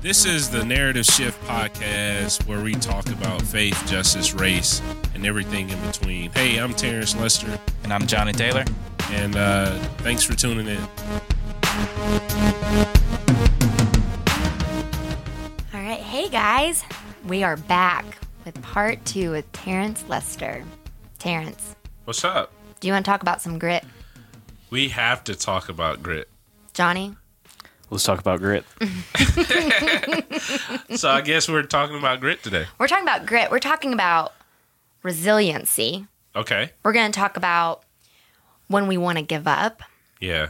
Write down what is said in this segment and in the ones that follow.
This is the Narrative Shift podcast where we talk about faith, justice, race, and everything in between. Hey, I'm Terrence Lester, And I'm Johnny Taylor. and uh, thanks for tuning in. All right, hey guys, we are back with part two with Terrence Lester. Terrence, What's up? do you want to talk about some grit? We have to talk about grit. Johnny? Let's talk about grit. So I guess we're talking about grit today. We're talking about grit. We're talking about resiliency. Okay. We're going to talk about when we want to give up. Yeah.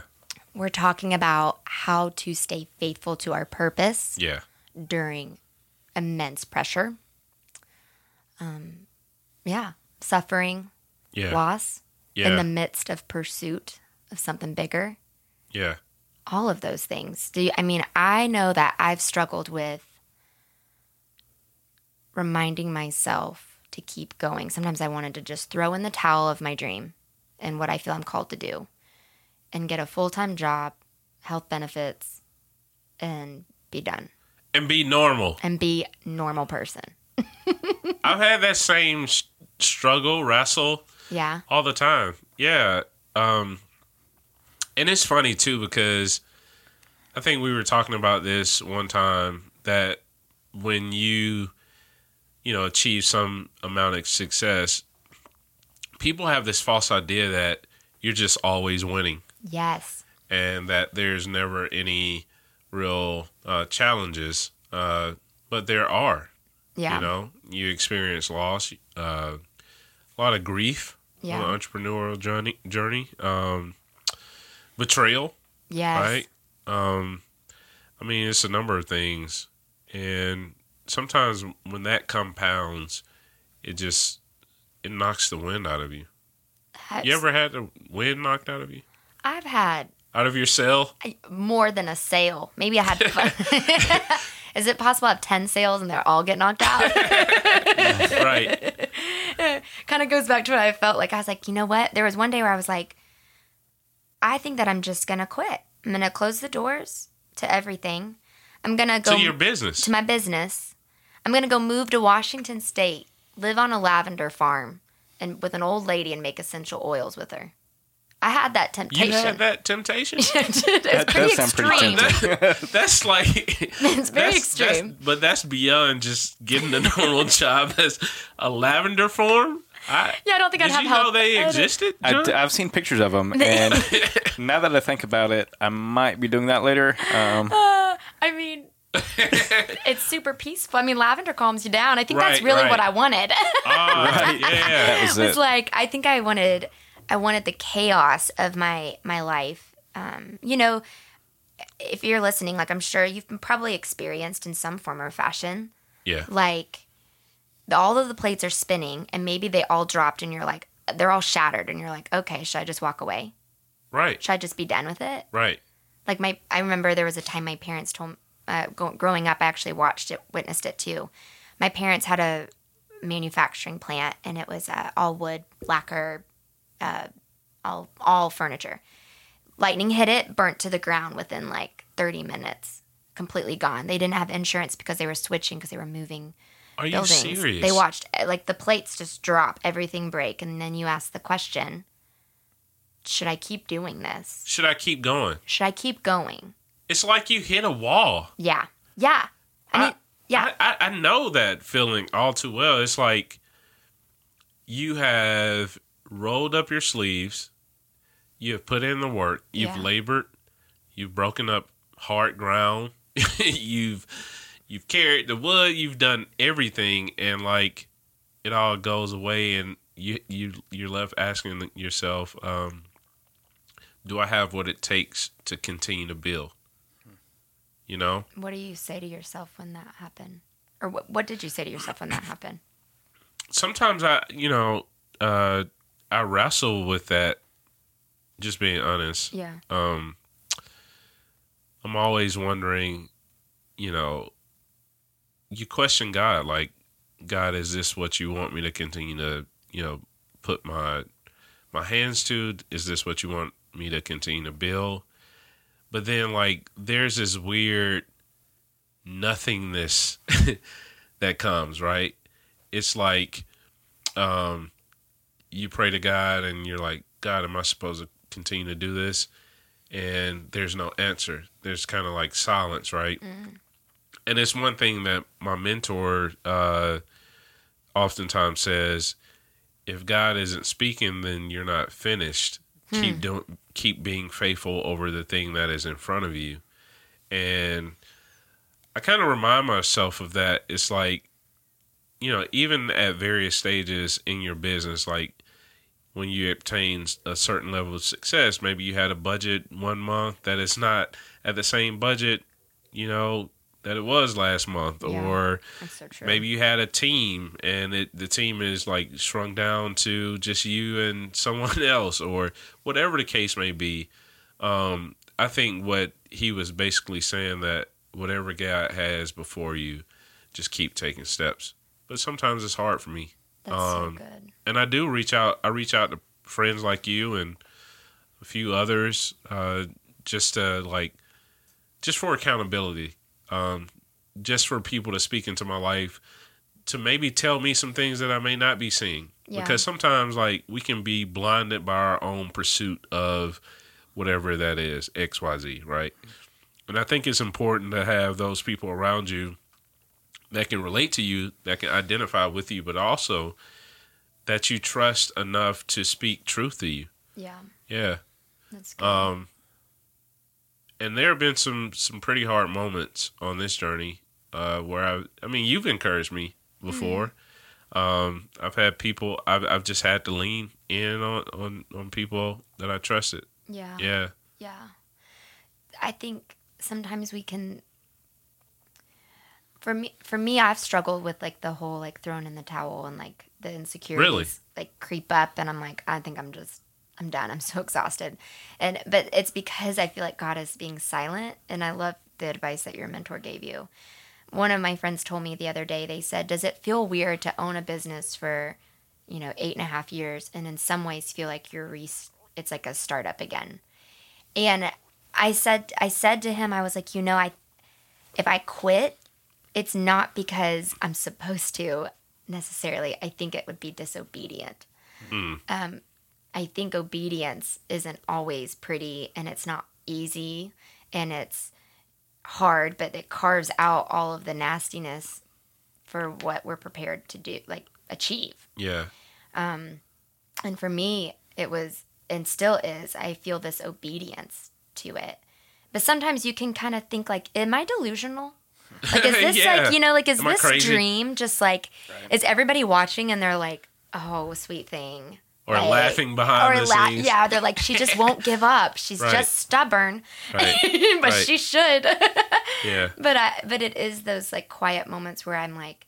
We're talking about how to stay faithful to our purpose Yeah. during immense pressure. Um, yeah, suffering, Yeah. loss Yeah. in the midst of pursuit of something bigger. yeah. all of those things. Do you, I mean, I know that I've struggled with reminding myself to keep going. Sometimes I wanted to just throw in the towel of my dream and what I feel I'm called to do and get a full-time job, health benefits and be done And be normal. and be normal person. I've had that same struggle, wrestle Yeah. all the time. Yeah. Um and it's funny too because I think we were talking about this one time that when you you know achieve some amount of success people have this false idea that you're just always winning Yes. and that there's never any real uh, challenges uh, but there are Yeah. you know, you experience loss, uh, a lot of grief Yeah. on the entrepreneurial journey. Journey, um, betrayal, yes. right? Um, I mean, it's a number of things, and sometimes when that compounds, it just it knocks the wind out of you. I've, You ever had the wind knocked out of you, I've had out of your cell? more than a sail. Maybe I had. Is it possible to have 10 sails and they're all get knocked out? right? kind of goes back to what I felt like. I was like, you know what? There was one day where I was like, I think that I'm just going to quit. I'm going to close the doors to everything. I'm going to go to your business. to my business. I'm going to go move to Washington State, live on a lavender farm and with an old lady and make essential oils with her. I had that temptation. you had that temptation. it's That pretty does sound pretty extreme. tempting. that's like It's very that's- extreme. that's- but that's beyond just getting a normal job as a lavender farm. I, Yeah, I don't think I'd did have you help. know they existed? I, John? have seen pictures of them, and now that I think about it, I might be doing that later. Um, I mean, it's super peaceful. I mean, lavender calms you down. I think that's Right, really right. what I wanted. Ah, Right. yeah. that was it's it. like I think I wanted I wanted the chaos of my my life. Um, you know, if you're listening, like I'm sure you've probably experienced in some form or fashion, yeah. like the, all of the plates are spinning and maybe they all dropped and you're like they're all shattered and you're like, okay, should I just walk away? Right. Should I just be done with it? Right. like my i remember there was a time my parents told uh, go, growing up i actually watched it witnessed it too my parents had a manufacturing plant and it was uh, all wood lacquer uh, all all furniture lightning hit it burnt to the ground within like 30 minutes completely gone they didn't have insurance because they were switching because they were moving Are you buildings serious? they watched uh, like the plates just drop everything break and then you ask the question should i keep doing this Should I keep going? should i keep going It's like you hit a wall. Yeah. Yeah. I mean, yeah. I, I, I know that feeling all too well. It's like you have rolled up your sleeves, you have put in the work, you've Yeah. labored, you've broken up hard ground, you've you've carried the wood, you've done everything, and like it all goes away, and you you you're left asking yourself, um, do I have what it takes to continue to build? You know, what do you say to yourself when that happened? Or what, what did you say to yourself when that happened? sometimes I, you know, uh, I wrestle with that. Just being honest, Yeah. um, I'm always wondering, you know, you question God, like, God, is this what you want me to continue to, you know, put my my hands to? Is this what you want me to continue to build. But then like there's this weird nothingness that comes, right? It's like um you pray to God and you're like, God, am I supposed to continue to do this? And there's no answer. There's kind of like silence, right? And it's one thing that my mentor uh oftentimes says, if God isn't speaking, then you're not finished. Keep doing, keep being faithful over the thing that is in front of you. And I kind of remind myself of that. It's like, you know, even at various stages in your business, like when you obtain a certain level of success, maybe you had a budget one month that is not at the same budget, you know, that it was last month, Yeah. or so maybe you had a team and it, the team is like shrunk down to just you and someone else or whatever the case may be um, i think what he was basically saying that whatever god has before you just keep taking steps but sometimes it's hard for me That's um, so good. and i do reach out i reach out to friends like you and a few others uh, just to like just for accountability um, just for people to speak into my life to maybe tell me some things that i may not be seeing. Yeah. because sometimes like we can be blinded by our own pursuit of whatever that is xyz right? And i think it's important to have those people around you that can relate to you that can identify with you but also that you trust enough to speak truth to you. Yeah, yeah. That's good. um, and there have been some some pretty hard moments on this journey uh, where I I mean you've encouraged me before. Um, I've had people I've I've just had to lean in on on, on people that I trusted. yeah. Yeah, Yeah. I think sometimes we can for me for me I've struggled with like the whole like throwing in the towel and like the insecurities like creep up and I'm like I think I'm just I'm done. I'm so exhausted. And but it's because I feel like God is being silent and I love the advice that your mentor gave you. One of my friends told me the other day, they said, Does it feel weird to own a business for, you know, eight and a half years and in some ways feel like you're re- it's like a startup again? And I said I said to him, I was like, you know, I if I quit, it's not because I'm supposed to necessarily. I think it would be disobedient. Um, I think obedience isn't always pretty and it's not easy and it's hard, but it carves out all of the nastiness for what we're prepared to do, like achieve. yeah, um, And for me, it was and still is. I feel this obedience to it. But sometimes you can kind of think like, am I delusional? Like, is this Yeah. like you know, like, is Am this dream just like, is everybody watching and they're like, oh, sweet thing, or Like- laughing behind or the la- scenes. yeah, they're like, she just won't give up. She's Right. just stubborn, Right. but Right. she should. yeah, but I, but it is those like quiet moments where I'm like,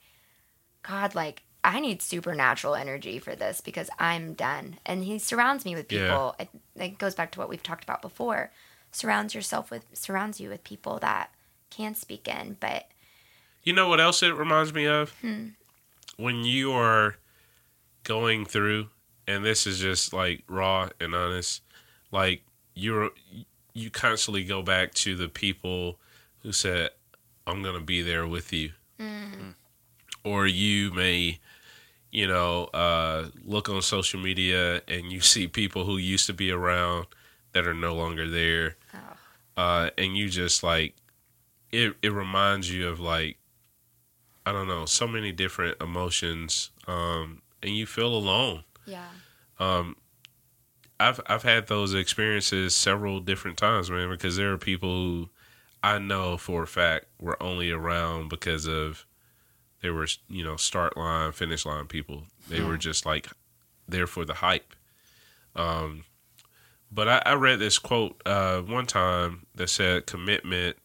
God, like I need supernatural energy for this because I'm done. And He surrounds me with Yeah. people. It, it goes back to what we've talked about before. Surrounds yourself with surrounds you with people that can speak in, but You know what else it reminds me of? Hmm. When you are going through, and this is just like raw and honest, like you're you constantly go back to the people who said, "I'm gonna be there with you," or you may. You know, uh, look on social media and you see people who used to be around that are no longer there, uh, and you just like it. It reminds you of like I don't know, so many different emotions, um, and you feel alone. Yeah, Um, I've I've had those experiences several different times, man, because there are people who I know for a fact were only around because of they were you know start line, finish line people. They were just like there for the hype. Um, but I, I read this quote uh, one time that said commitment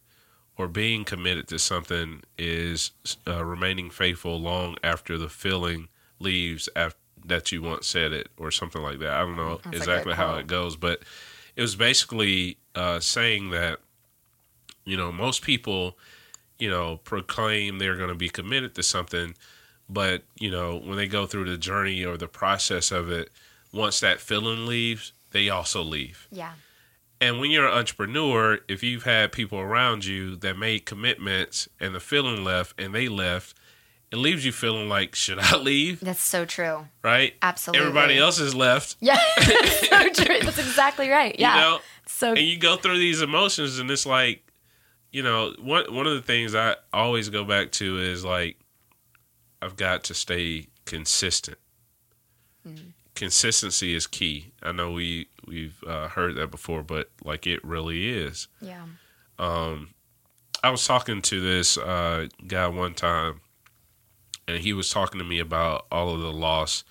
or being committed to something is uh, remaining faithful long after the feeling leaves af- that you once said it or something like that. I don't know That's exactly how it goes, but it was basically uh, saying that you know most people you know proclaim they're going to be committed to something, but you know when they go through the journey or the process of it, once that feeling leaves, they also leave. yeah, And when you're an entrepreneur, if you've had people around you that made commitments and the feeling left and they left, it leaves you feeling like, should I leave? That's so true. Right? Absolutely. Everybody else is left. Yeah, so true. That's exactly right. Yeah. You know? so and you go through these emotions and it's like you know one one of the things i always go back to is like i've got to stay consistent consistency is key i know we we've uh, heard that before but like it really is yeah. um i was talking to this uh guy one time and he was talking to me about all of the loss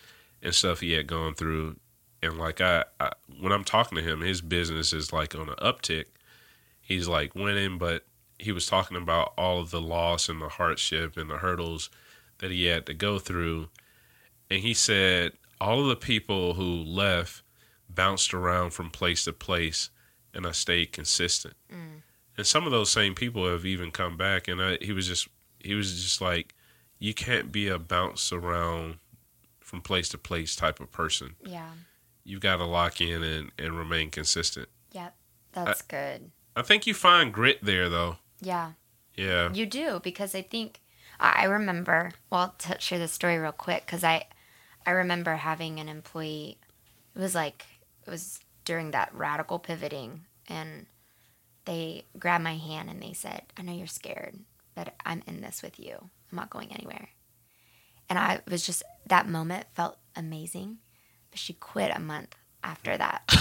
and stuff he had gone through. And like I, I when i'm talking to him his business is like on an uptick. He's like winning but he was talking about all of the loss and the hardship and the hurdles that he had to go through. And he said all of the people who left bounced around from place to place and i stayed consistent. Mm. And some of those same people have even come back and I, he was just he was just like you can't be a bounce around from place to place type of person Yeah. you've got to lock in and, and remain consistent Yep. That's good. i think you find grit there though Yeah. yeah You do because I think I I remember. Well, to share this story real quick because I I remember having an employee. It was like it was during that radical pivoting, and they grabbed my hand and they said, "I know you're scared, but I'm in this with you. I'm not going anywhere." And I was just that moment felt amazing, but she quit a month after that.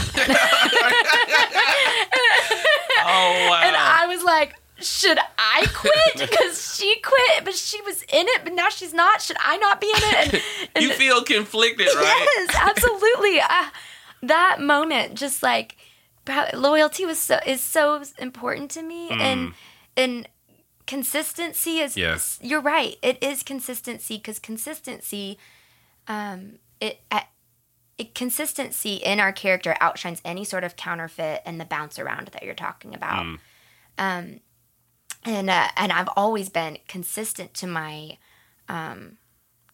oh wow And I was like, should I quit? Because she quit, but she was in it, but now she's not. Should I not be in it? And, and you feel conflicted right yes, absolutely. Uh, that moment, just like loyalty was so is so important to me, and and consistency is. Yeah. You're right. It is consistency because consistency, um, it. Uh, it, consistency in our character outshines any sort of counterfeit and the bounce around that you're talking about Mm. um, and uh, and I've always been consistent to my um,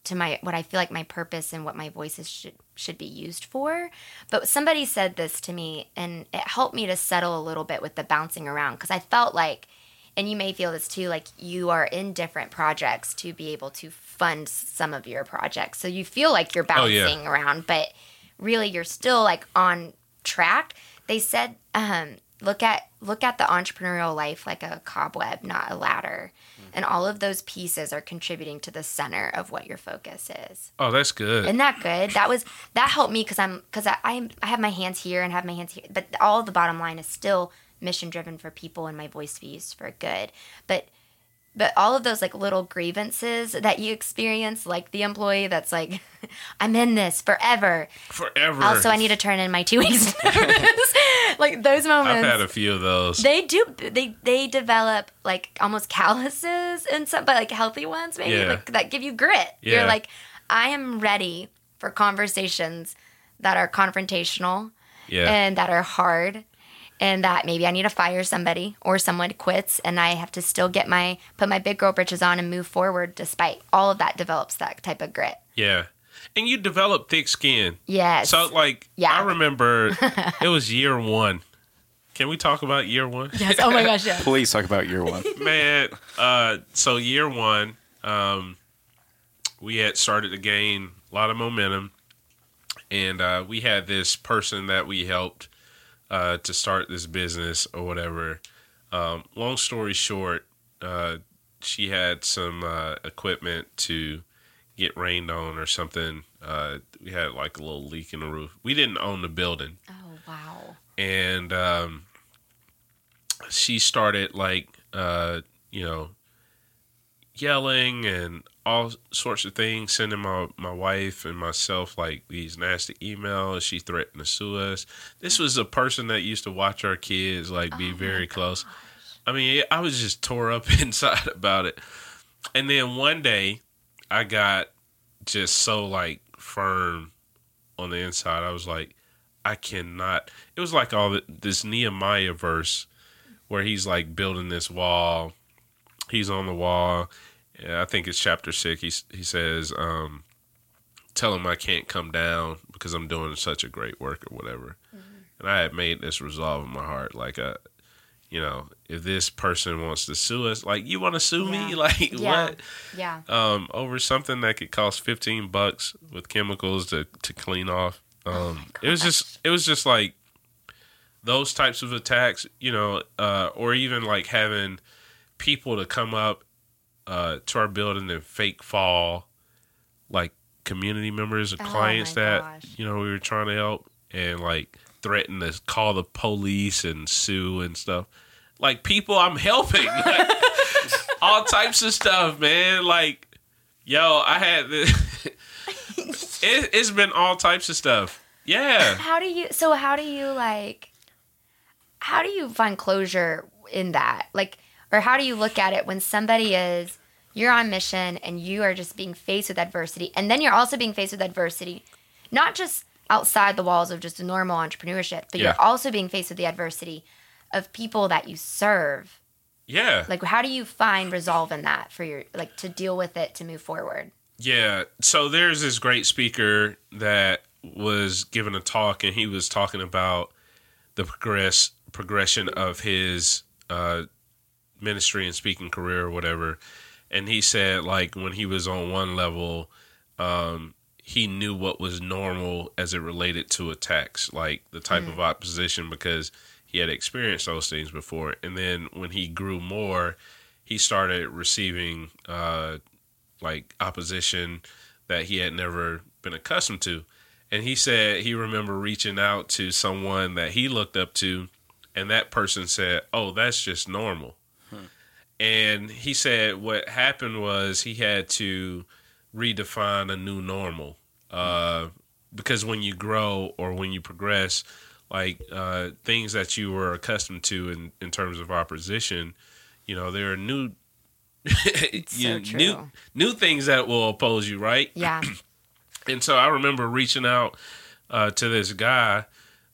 to my what I feel like my purpose and what my voices should should be used for. But somebody said this to me, and it helped me to settle a little bit with the bouncing around because I felt like, and you may feel this too, like you are in different projects to be able to fund some of your projects, so you feel like you're Oh, yeah. bouncing around, but really you're still like on track. They said, um, look at look at the entrepreneurial life like a cobweb, not a ladder. And all of those pieces are contributing to the center of what your focus is. oh that's good Isn't that good? That was that helped me because I'm because I I'm, I have my hands here and have my hands here, but all of the bottom line is still mission driven for people and my voice to be used for good. But but all of those like little grievances that you experience, like the employee that's like, I'm in this forever. forever Also, I need to turn in my two weeks notice. like those moments i've had a few of those they do they they develop like almost calluses and some but like healthy ones maybe Yeah. like that give you grit Yeah. you're like i am ready for conversations that are confrontational yeah and that are hard and that maybe i need to fire somebody or someone quits and i have to still get my put my big girl britches on and move forward despite all of that develops that type of grit. Yeah. And you develop thick skin. Yes. So like Yeah. i remember it was year one. Can we talk about year one? Yes. Oh my gosh yes. Please talk about year one. man uh so year one um we had started to gain a lot of momentum. And uh we had this person that we helped uh to start this business or whatever. Um long story short uh she had some uh equipment to get rained on or something. Uh we had like a little leak in the roof. We didn't own the building. Oh wow. And um, she started like uh, you know yelling and all sorts of things sending my, my wife and myself like these nasty emails. She threatened to sue us. This was a person that used to watch our kids like be oh very close. i mean i was just tore up inside about it. And then one day i got just so like firm on the inside. I was like I cannot. It was like all the, this Nehemiah verse where he's like building this wall. He's on the wall. Yeah, I think it's chapter six. He he says, um, "Tell him I can't come down because I'm doing such a great work or whatever." and I had made this resolve in my heart, like, a, you know, if this person wants to sue us, like, you want to sue me, like, Yeah. what? Yeah. Um, over something that could cost fifteen bucks with chemicals to to clean off. Um, it was just, it was just like those types of attacks, you know, uh, or even like having people to come up uh, to our building and fake fall, like community members or Oh clients that gosh. you know we were trying to help, and like threaten to call the police and sue and stuff. Like people I'm helping, like, all types of stuff, man. Like, yo, I had this. it, it's been all types of stuff. Yeah. How do you so how do you like how do you find closure in that? Like or how do you look at it when somebody is you're on mission and you are just being faced with adversity and then you're also being faced with adversity not just outside the walls of just a normal entrepreneurship, but Yeah. you're also being faced with the adversity of people that you serve. Yeah. Like how do you find resolve in that for your like to deal with it to move forward? Yeah. So there's this great speaker that was giving a talk, and he was talking about the progress progression of his uh, ministry and speaking career or whatever. And he said, like when he was on one level, um, he knew what was normal as it related to attacks, like the type of opposition, because he had experienced those things before. And then when he grew more, he started receiving uh, like opposition that he had never been accustomed to. And he said he remember reaching out to someone that he looked up to, and that person said, "Oh, that's just normal." And he said what happened was he had to redefine a new normal uh, because when you grow or when you progress, like uh, things that you were accustomed to in, in terms of opposition, you know, there are new so new new things that will oppose you, right? Yeah. And so I remember reaching out uh, to this guy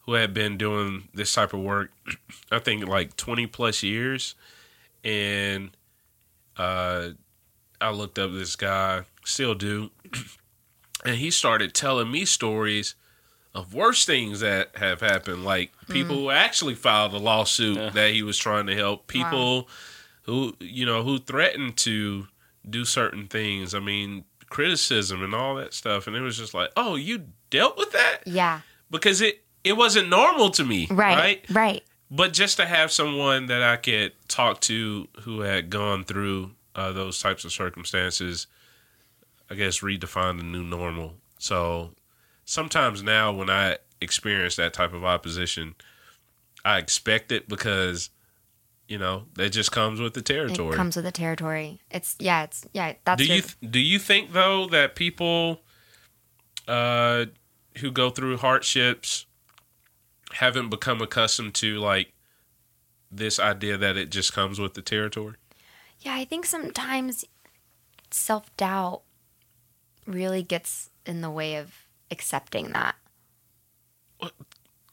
who had been doing this type of work, I think like 20 plus years. And uh, I looked up this guy, still do. And he started telling me stories of worse things that have happened, like people who actually filed a lawsuit Yeah. that he was trying to help, people who, you know, who threatened to do certain things. I mean, criticism and all that stuff. And it was just like, oh, you dealt with that? Yeah. Because it, it wasn't normal to me. Right. right? Right. But just to have someone that I could talk to who had gone through uh, those types of circumstances, I guess redefined the new normal. So sometimes now when I experience that type of opposition, I expect it because, you know, that just comes with the territory. It comes with the territory. It's yeah, it's yeah, that's do you do you think though that people uh, who go through hardships haven't become accustomed to like this idea that it just comes with the territory? Yeah, I think sometimes self doubt really gets in the way of accepting that.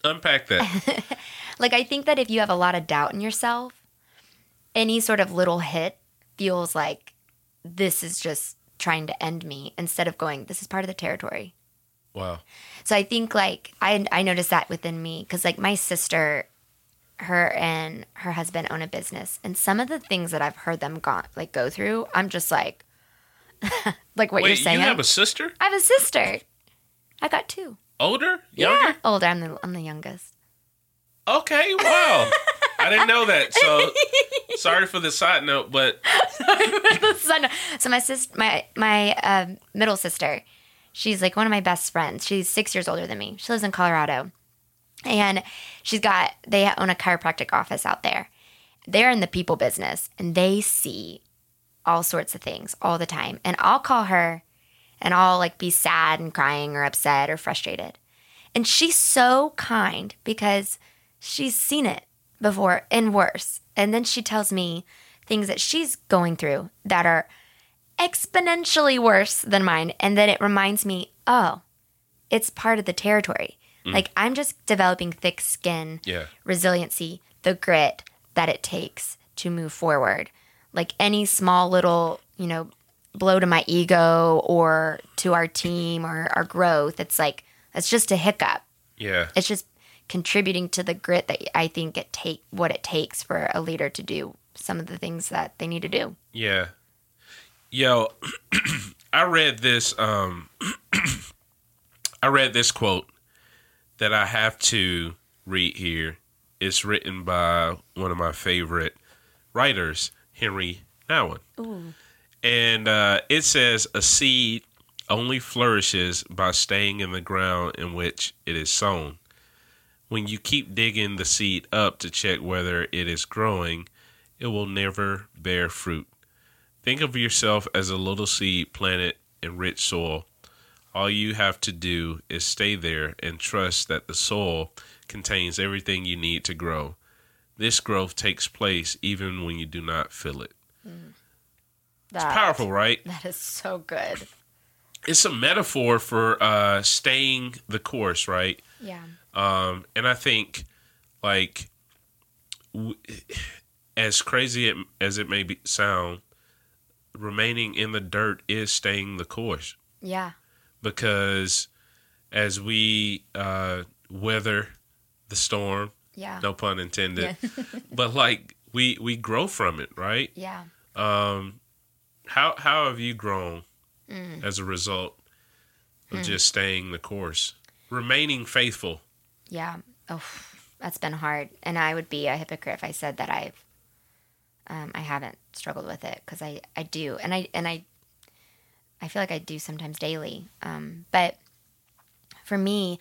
Unpack that. Like, I think that if you have a lot of doubt in yourself, any sort of little hit feels like this is just trying to end me instead of going, this is part of the territory. Wow. So I think like I I noticed that within me because like my sister, her and her husband own a business, and some of the things that I've heard them go like go through, I'm just like, like what Wait, you're saying. you have a sister? I have a sister. I got two. Older? Younger? Yeah, older. I'm the I'm the youngest. Okay, wow. I didn't know that. So sorry for the side note, but so, no- so my sis, my my um, middle sister, she's like one of my best friends. She's six years older than me. She lives in Colorado, and she's got they own a chiropractic office out there. They're in the people business, and they see all sorts of things all the time. And I'll call her, and I'll like be sad and crying or upset or frustrated, and she's so kind because she's seen it before and worse. And then she tells me things that she's going through that are exponentially worse than mine. And then it reminds me, oh, it's part of the territory. Mm. Like I'm just developing thick skin, yeah. resiliency, the grit that it takes to move forward. Like any small little, you know, blow to my ego or to our team or our growth, it's like, it's just a hiccup Yeah. it's just contributing to the grit that I think it take what it takes for a leader to do some of the things that they need to do. Yeah. Yo, I read this um I read this quote that I have to read here. It's written by one of my favorite writers, Henry Nouwen. And uh, it says a seed only flourishes by staying in the ground in which it is sown. When you keep digging the seed up to check whether it is growing, it will never bear fruit. Think of yourself as a little seed planted in rich soil. All you have to do is stay there and trust that the soil contains everything you need to grow. This growth takes place even when you do not feel it. It's That- powerful, right? That is so good. It's a metaphor for uh, staying the course, right? Yeah. Um, and I think, like, w- as crazy as it may be, sound, remaining in the dirt is staying the course Yeah. because as we uh, weather the storm, Yeah. no pun intended, but like we we grow from it, right? Yeah. Um, how how have you grown Mm. as a result of just staying the course, remaining faithful? Yeah. Oh, that's been hard. And I would be a hypocrite if I said that I've, um, I haven't struggled with it because I, I do. And I, and I, I feel like I do sometimes daily. Um, but for me,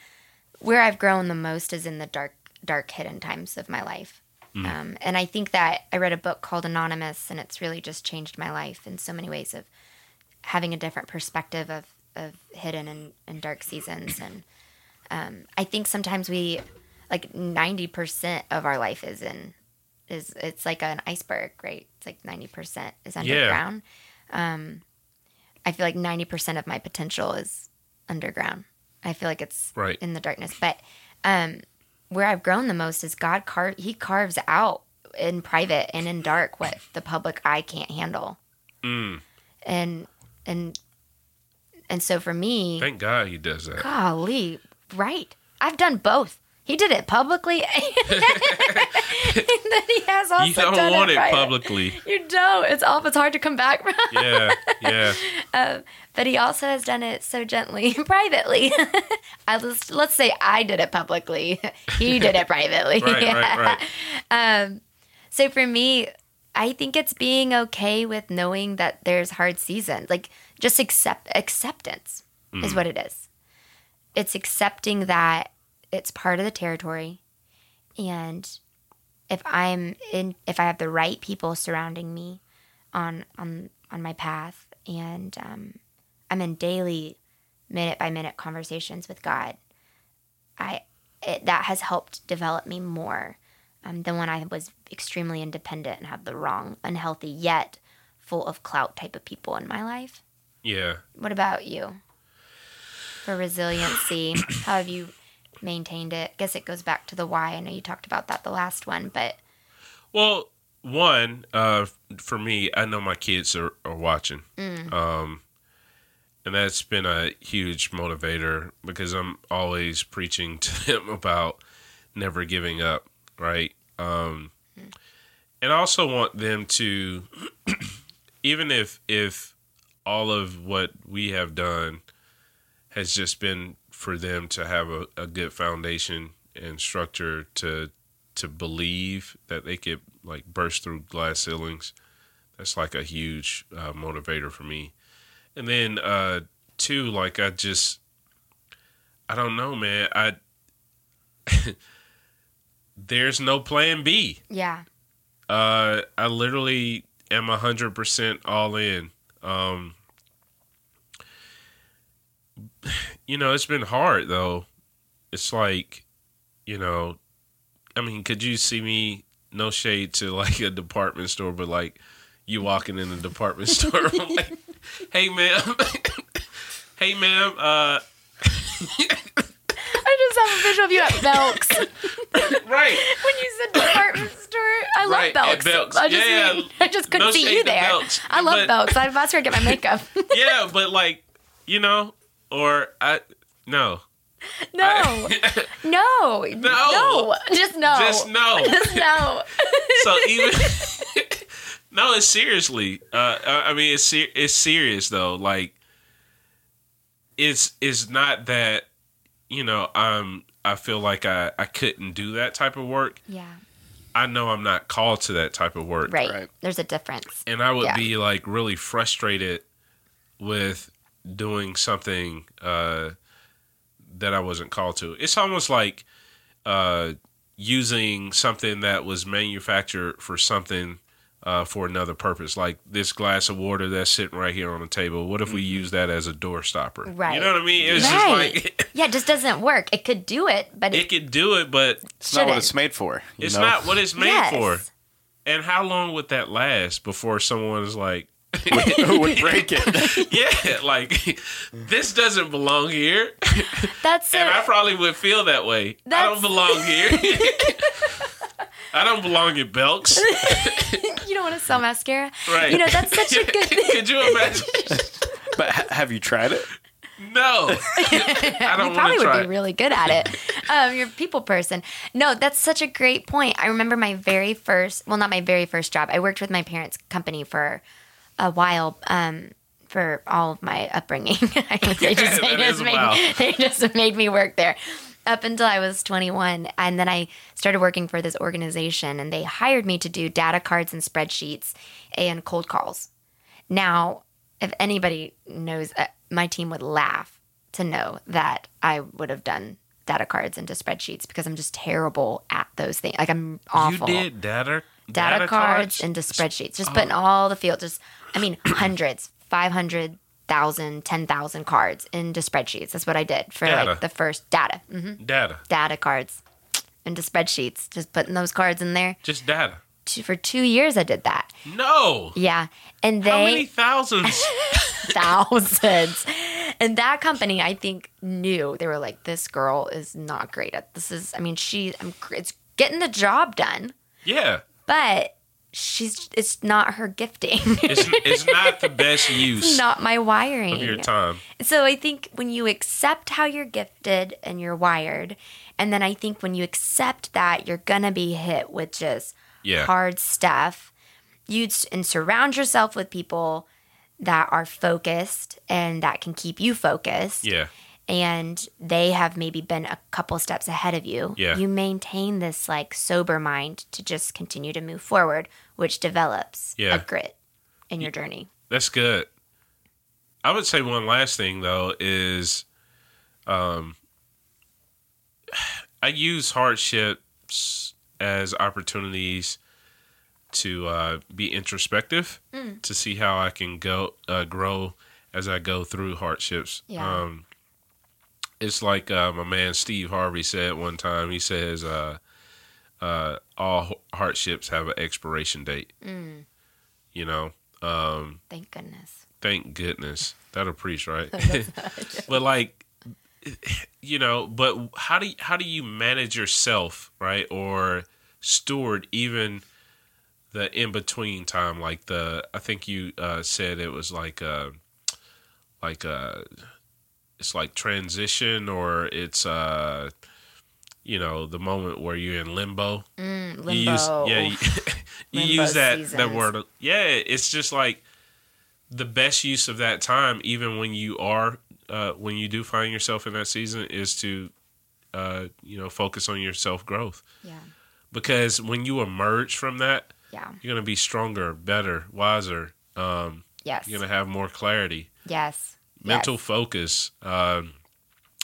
where I've grown the most is in the dark, dark hidden times of my life. Um, and I think that I read a book called Anonymous, and it's really just changed my life in so many ways of having a different perspective of, of hidden and, and dark seasons. And um, I think sometimes we, like 90% of our life is in, is it's like an iceberg, right? It's like 90% is underground. Um, I feel like 90% of my potential is underground. I feel like it's Right. in the darkness. But um, where I've grown the most is God car- He carves out in private and in dark what the public eye can't handle. Mm, And and and so for me, thank God he does that. golly, right? I've done both. He did it publicly, and then he has also You don't done want it publicly. You don't. It's all. It's hard to come back from. Yeah, yeah. Um, but he also has done it so gently privately. I let's, let's say I did it publicly. He did it privately. Right, right, right. Um, so for me, I think it's being okay with knowing that there's hard seasons. Like just accept acceptance is what it is. It's accepting that it's part of the territory and if I'm in if I have the right people surrounding me on on on my path and um, I'm in daily minute by minute conversations with God, I it, that has helped develop me more um, than when I was extremely independent and had the wrong, unhealthy yet full of clout type of people in my life. Yeah. What about you? For resiliency, how have you maintained it? I guess it goes back to the why. I know you talked about that the last one, but Well, one, uh, for me, I know my kids are, are watching. Um, and that's been a huge motivator because I'm always preaching to them about never giving up, right? Um, and I also want them to, even if if all of what we have done has just been for them to have a, a good foundation and structure to to believe that they could like burst through glass ceilings. That's like a huge uh, motivator for me. And then uh, two, like I just, I don't know, man. I there's no plan B. yeah, Uh, I literally am a hundred percent all in. Um, you know, it's been hard though. It's like, you know, I mean, could you see me? No shade to like a department store, but like you walking in a department store, I'm like, hey ma'am, hey ma'am, uh, I just have a visual of you at Belk's. right. when you said department store, I love Right, at Belk's. Belk's. I just, Yeah, I just couldn't no see you to there. Belk's, I love but- Belk's. I- That's where I get my makeup. yeah, but like, you know, or I no. No, no, no, no. Just no. Just no. Just no. so even no, it's seriously. Uh, I mean, it's ser- it's serious though. Like, it's it's not that you know I'm. I feel like I I couldn't do that type of work. Yeah. I know I'm not called to that type of work. Right. Right. There's a difference. and I would Yeah. be like really frustrated with doing something uh, that I wasn't called to. It's almost like uh, using something that was manufactured for something uh, for another purpose, like this glass of water that's sitting right here on the table. What if we use that as a door stopper? Right. You know what I mean? It's right. just like yeah, it just doesn't work. It could do it, but it it, could do it, but It's not what it's made for. it's know? not what it's made yes. for. And how long would that last before someone is like, Who would break it? yeah, like this doesn't belong here, That's and it. I probably would feel that way. I don't belong here. I don't belong in Belks, you don't want to sell mascara. right? You know, that's such a good thing. Could you imagine? but ha- have you tried it? No, I you don't want probably to would try. be really good at it. Um, you're a people person. No, that's such a great point. I remember my very first, well, not my very first job. I worked with my parents' company for a while. Um, for all of my upbringing, they just, they just made, they just made me work there up until I was 21, and then I started working for this organization, and they hired me to do data cards and spreadsheets and cold calls. Now, if anybody knows, uh, my team would laugh to know that I would have done data cards into spreadsheets because I'm just terrible at those things. Like I'm awful. You did data data, cards, into spreadsheets, just putting all the fields. Just I mean, hundreds, five hundred thousand, ten thousand cards into spreadsheets. That's what I did for Data. like the first data, hmm data, data cards into spreadsheets. Just putting those cards in there. just data. Two- For two years, I did that. No, Yeah, and they how many thousands? thousands. And that company, I think, knew they were like, this girl is not great at this. Is I mean, she, I'm, it's getting the job done, yeah, but she's, it's not her gifting. it's it's not the best use not my wiring. of your time. So I think when you accept how you're gifted and you're wired, and then I think when you accept that you're gonna be hit with just Yeah. hard stuff, you and surround yourself with people that are focused and that can keep you focused. Yeah, And they have maybe been a couple steps ahead of you. Yeah. You maintain this like sober mind to just continue to move forward, which develops Yeah. a grit in your journey. That's good. I would say one last thing though is, um, I use hardships as opportunities to uh, be introspective, to see how I can go uh, grow as I go through hardships. Yeah. Um, it's like uh, my man Steve Harvey said one time. He says, uh, uh, "All hardships have an expiration date." You know. Um, Thank goodness. thank goodness that'll preach right but like you know but how do you, how do you manage yourself right or steward even the in between time like the i think you uh said it was like uh like uh it's like transition or it's uh you know the moment where you're in limbo Mm, limbo. you use yeah you, you use that that word yeah it's just like the best use of that time even when you are uh, when you do find yourself in that season is to uh, you know focus on your self growth yeah. because when you emerge from that Yeah. you're gonna be stronger better wiser um, Yes. you're gonna have more clarity yes. Mental Yes. focus. Um,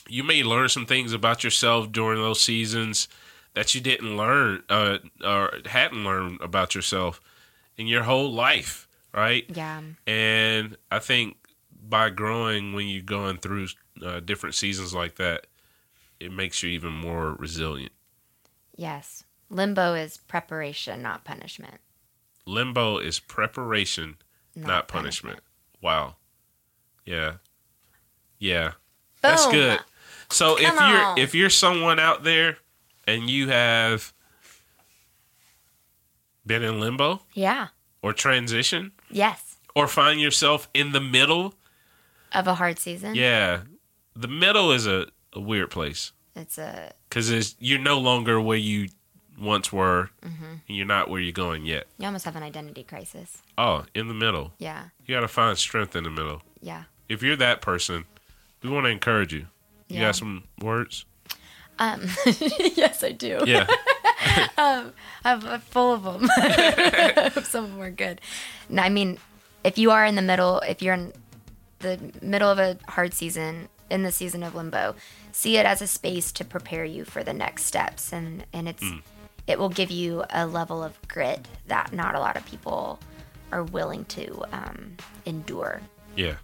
you may learn some things about yourself during those seasons that you didn't learn uh, or hadn't learned about yourself in your whole life, right? Yeah. And I think by growing when you're going through uh, different seasons like that, it makes you even more resilient. Yes. Limbo is preparation, not punishment. Limbo is preparation, not, punishment. Wow. Yeah. Yeah. That's good. So if you're on. if you're someone out there and you have been in limbo Yeah. or transition Yes. or find yourself in the middle, Of a hard season. yeah. The middle is a a weird place It's a because you're no longer where you once were. And you're not where you're going yet. you almost have an identity crisis. Oh, in the middle. Yeah, You got to find strength in the middle. yeah. If you're that person, we want to encourage you. You Yeah. got some words? Um, yes, I do. Yeah. I'm, I'm full of them. Some of them are good. No, I mean, if you are in the middle, if you're in the middle of a hard season, in the season of limbo, see it as a space to prepare you for the next steps, and and it's it will give you a level of grit that not a lot of people are willing to um, endure yeah.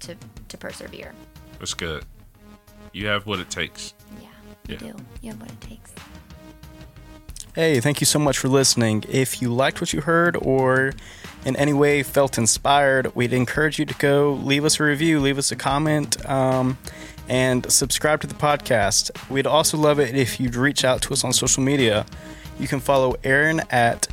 to to persevere. That's good. You have what it takes. Yeah, you Yeah. do. You have what it takes. Hey, thank you so much for listening. If you liked what you heard or in any way felt inspired, we'd encourage you to go leave us a review, leave us a comment, um, and subscribe to the podcast. We'd also love it if you'd reach out to us on social media. You can follow Eryn at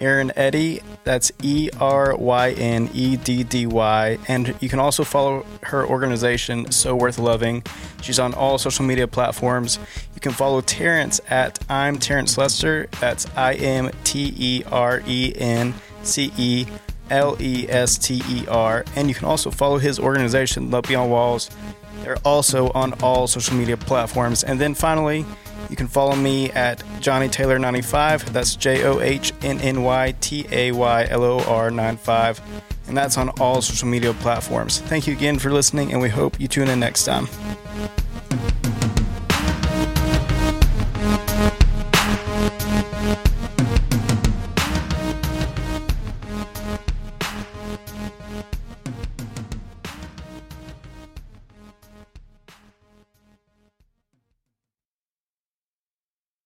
Eryn Eddy. That's E R Y N E D D Y. And you can also follow her organization, So Worth Loving. She's on all social media platforms. You can follow Terrence at I'm Terrence Lester. That's I M T E R E N C E L E S T E R. And you can also follow his organization, Love Beyond Walls. They're also on all social media platforms. And then finally, you can follow me at Johnny Taylor 95. That's J O H N N Y T A Y L O R 95. And that's on all social media platforms. Thank you again for listening, and we hope you tune in next time.